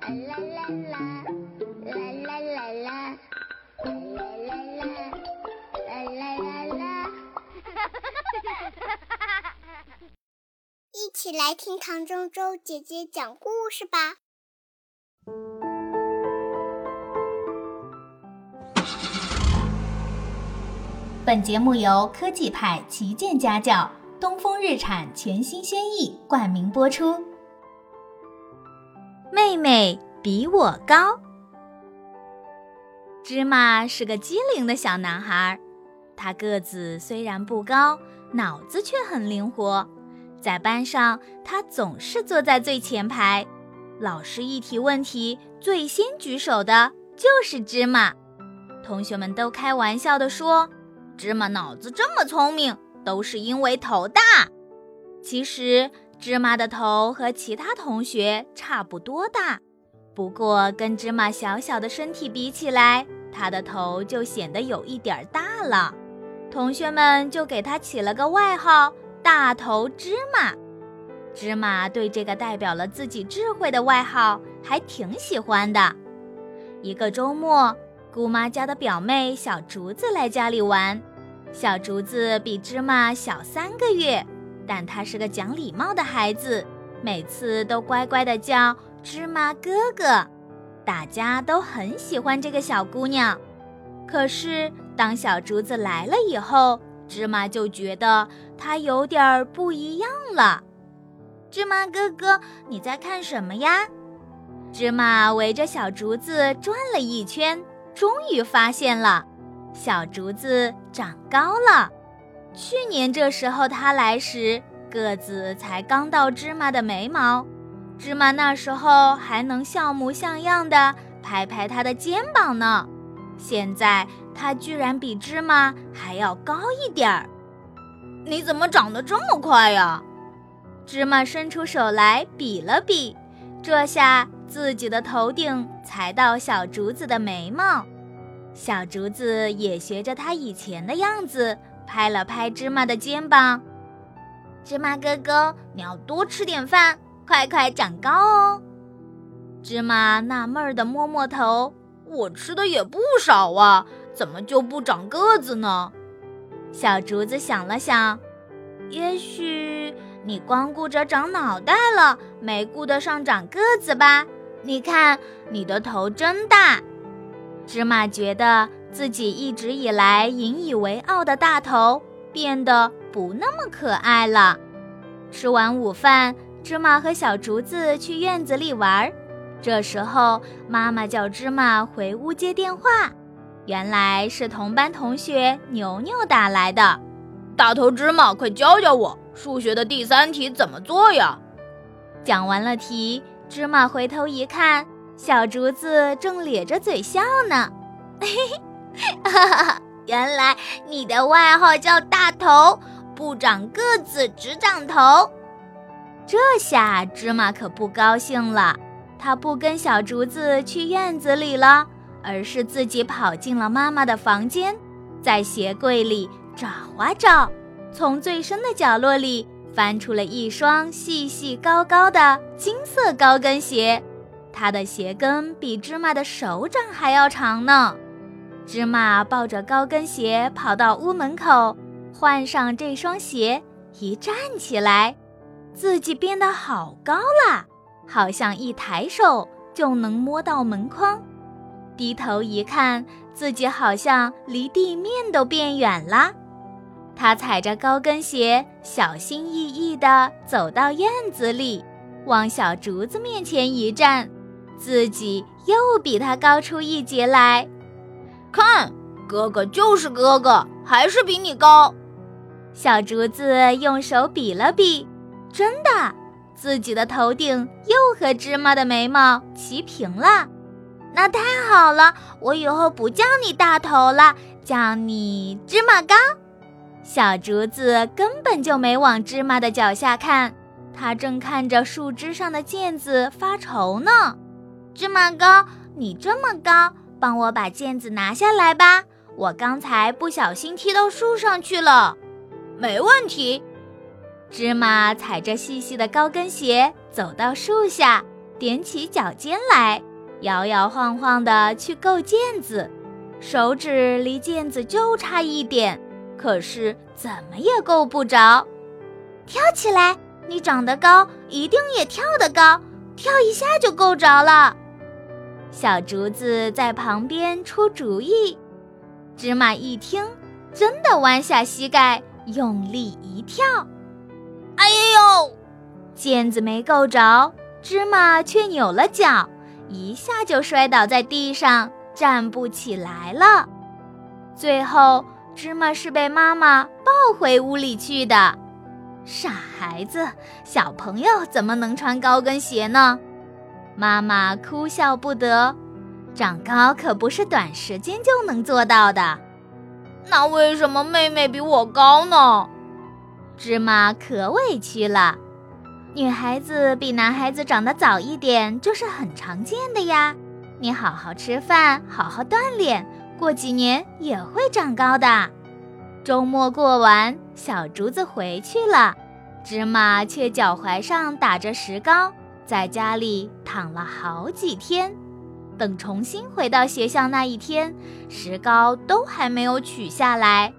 啦啦啦，啦啦啦啦，啦啦啦啦，啦啦啦啦。一起来听唐周周姐姐讲故事吧。本节目由科技派旗舰家教东风日产全新轩逸冠名播出。妹妹比我高。芝麻是个机灵的小男孩，他个子虽然不高，脑子却很灵活。在班上，他总是坐在最前排，老师一提问题，最先举手的就是芝麻。同学们都开玩笑地说。芝麻脑子这么聪明，都是因为头大。其实芝麻的头和其他同学差不多大，不过跟芝麻小小的身体比起来，他的头就显得有一点大了。同学们就给他起了个外号“大头芝麻”。芝麻对这个代表了自己智慧的外号还挺喜欢的。一个周末。姑妈家的表妹小竹子来家里玩，小竹子比芝麻小三个月，但她是个讲礼貌的孩子，每次都乖乖的叫芝麻哥哥，大家都很喜欢这个小姑娘。可是当小竹子来了以后，芝麻就觉得她有点不一样了。芝麻哥哥，你在看什么呀？芝麻围着小竹子转了一圈。终于发现了，小竹子长高了。去年这时候它来时，个子才刚到芝麻的眉毛。芝麻那时候还能像模像样的拍拍它的肩膀呢。现在它居然比芝麻还要高一点儿。你怎么长得这么快呀？芝麻伸出手来比了比，这下。自己的头顶才到小竹子的眉毛，小竹子也学着它以前的样子，拍了拍芝麻的肩膀。芝麻哥哥，你要多吃点饭，快快长高哦。芝麻纳闷儿地摸摸头，我吃的也不少啊，怎么就不长个子呢？小竹子想了想，也许你光顾着长脑袋了，没顾得上长个子吧。你看，你的头真大。芝麻觉得自己一直以来引以为傲的大头变得不那么可爱了。吃完午饭，芝麻和小竹子去院子里玩。这时候，妈妈叫芝麻回屋接电话，原来是同班同学牛牛打来的。大头芝麻，快教教我数学的第三题怎么做呀？讲完了题。芝麻回头一看，小竹子正咧着嘴笑呢。嘿嘿，原来你的外号叫大头，不长个子，只长头。这下芝麻可不高兴了，他不跟小竹子去院子里了，而是自己跑进了妈妈的房间，在鞋柜里找啊找，从最深的角落里。翻出了一双细细高高的金色高跟鞋，它的鞋跟比芝麻的手掌还要长呢。芝麻抱着高跟鞋跑到屋门口，换上这双鞋，一站起来，自己变得好高了，好像一抬手就能摸到门框。低头一看，自己好像离地面都变远了。他踩着高跟鞋，小心翼翼地走到院子里，往小竹子面前一站，自己又比他高出一截来。看，哥哥就是哥哥，还是比你高。小竹子用手比了比，真的，自己的头顶又和芝麻的眉毛齐平了。那太好了，我以后不叫你大头了，叫你芝麻高。小竹子根本就没往芝麻的脚下看，它正看着树枝上的毽子发愁呢。芝麻糕，你这么高，帮我把毽子拿下来吧，我刚才不小心踢到树上去了。没问题。芝麻踩着细细的高跟鞋走到树下，踮起脚尖来，摇摇晃晃地去够毽子，手指离毽子就差一点，可是怎么也够不着。跳起来，你长得高，一定也跳得高，跳一下就够着了。小竹子在旁边出主意。芝麻一听，真的弯下膝盖，用力一跳。哎呦！毽子没够着，芝麻却扭了脚，一下就摔倒在地上，站不起来了。最后，芝麻是被妈妈抱回屋里去的。傻孩子，小朋友怎么能穿高跟鞋呢？妈妈哭笑不得。长高可不是短时间就能做到的。那为什么妹妹比我高呢？芝麻可委屈了。女孩子比男孩子长得早一点，这是很常见的呀。你好好吃饭，好好锻炼，过几年也会长高的。周末过完，小竹子回去了，芝麻却脚踝上打着石膏，在家里躺了好几天。等重新回到学校那一天，石膏都还没有取下来。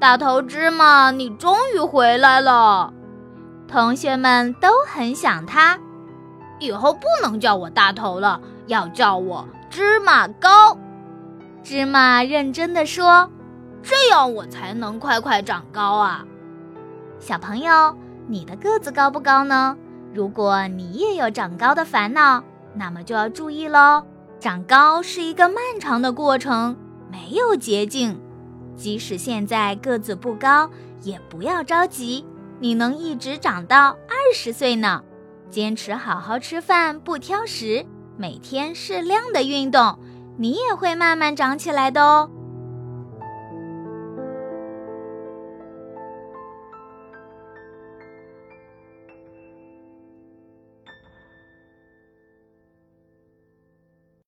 大头芝麻，你终于回来了！同学们都很想他。以后不能叫我大头了，要叫我芝麻糕。芝麻认真的说：“这样我才能快快长高啊！”小朋友，你的个子高不高呢？如果你也有长高的烦恼，那么就要注意喽。长高是一个漫长的过程，没有捷径。即使现在个子不高，也不要着急，你能一直长到二十岁呢。坚持好好吃饭，不挑食，每天适量的运动，你也会慢慢长起来的哦。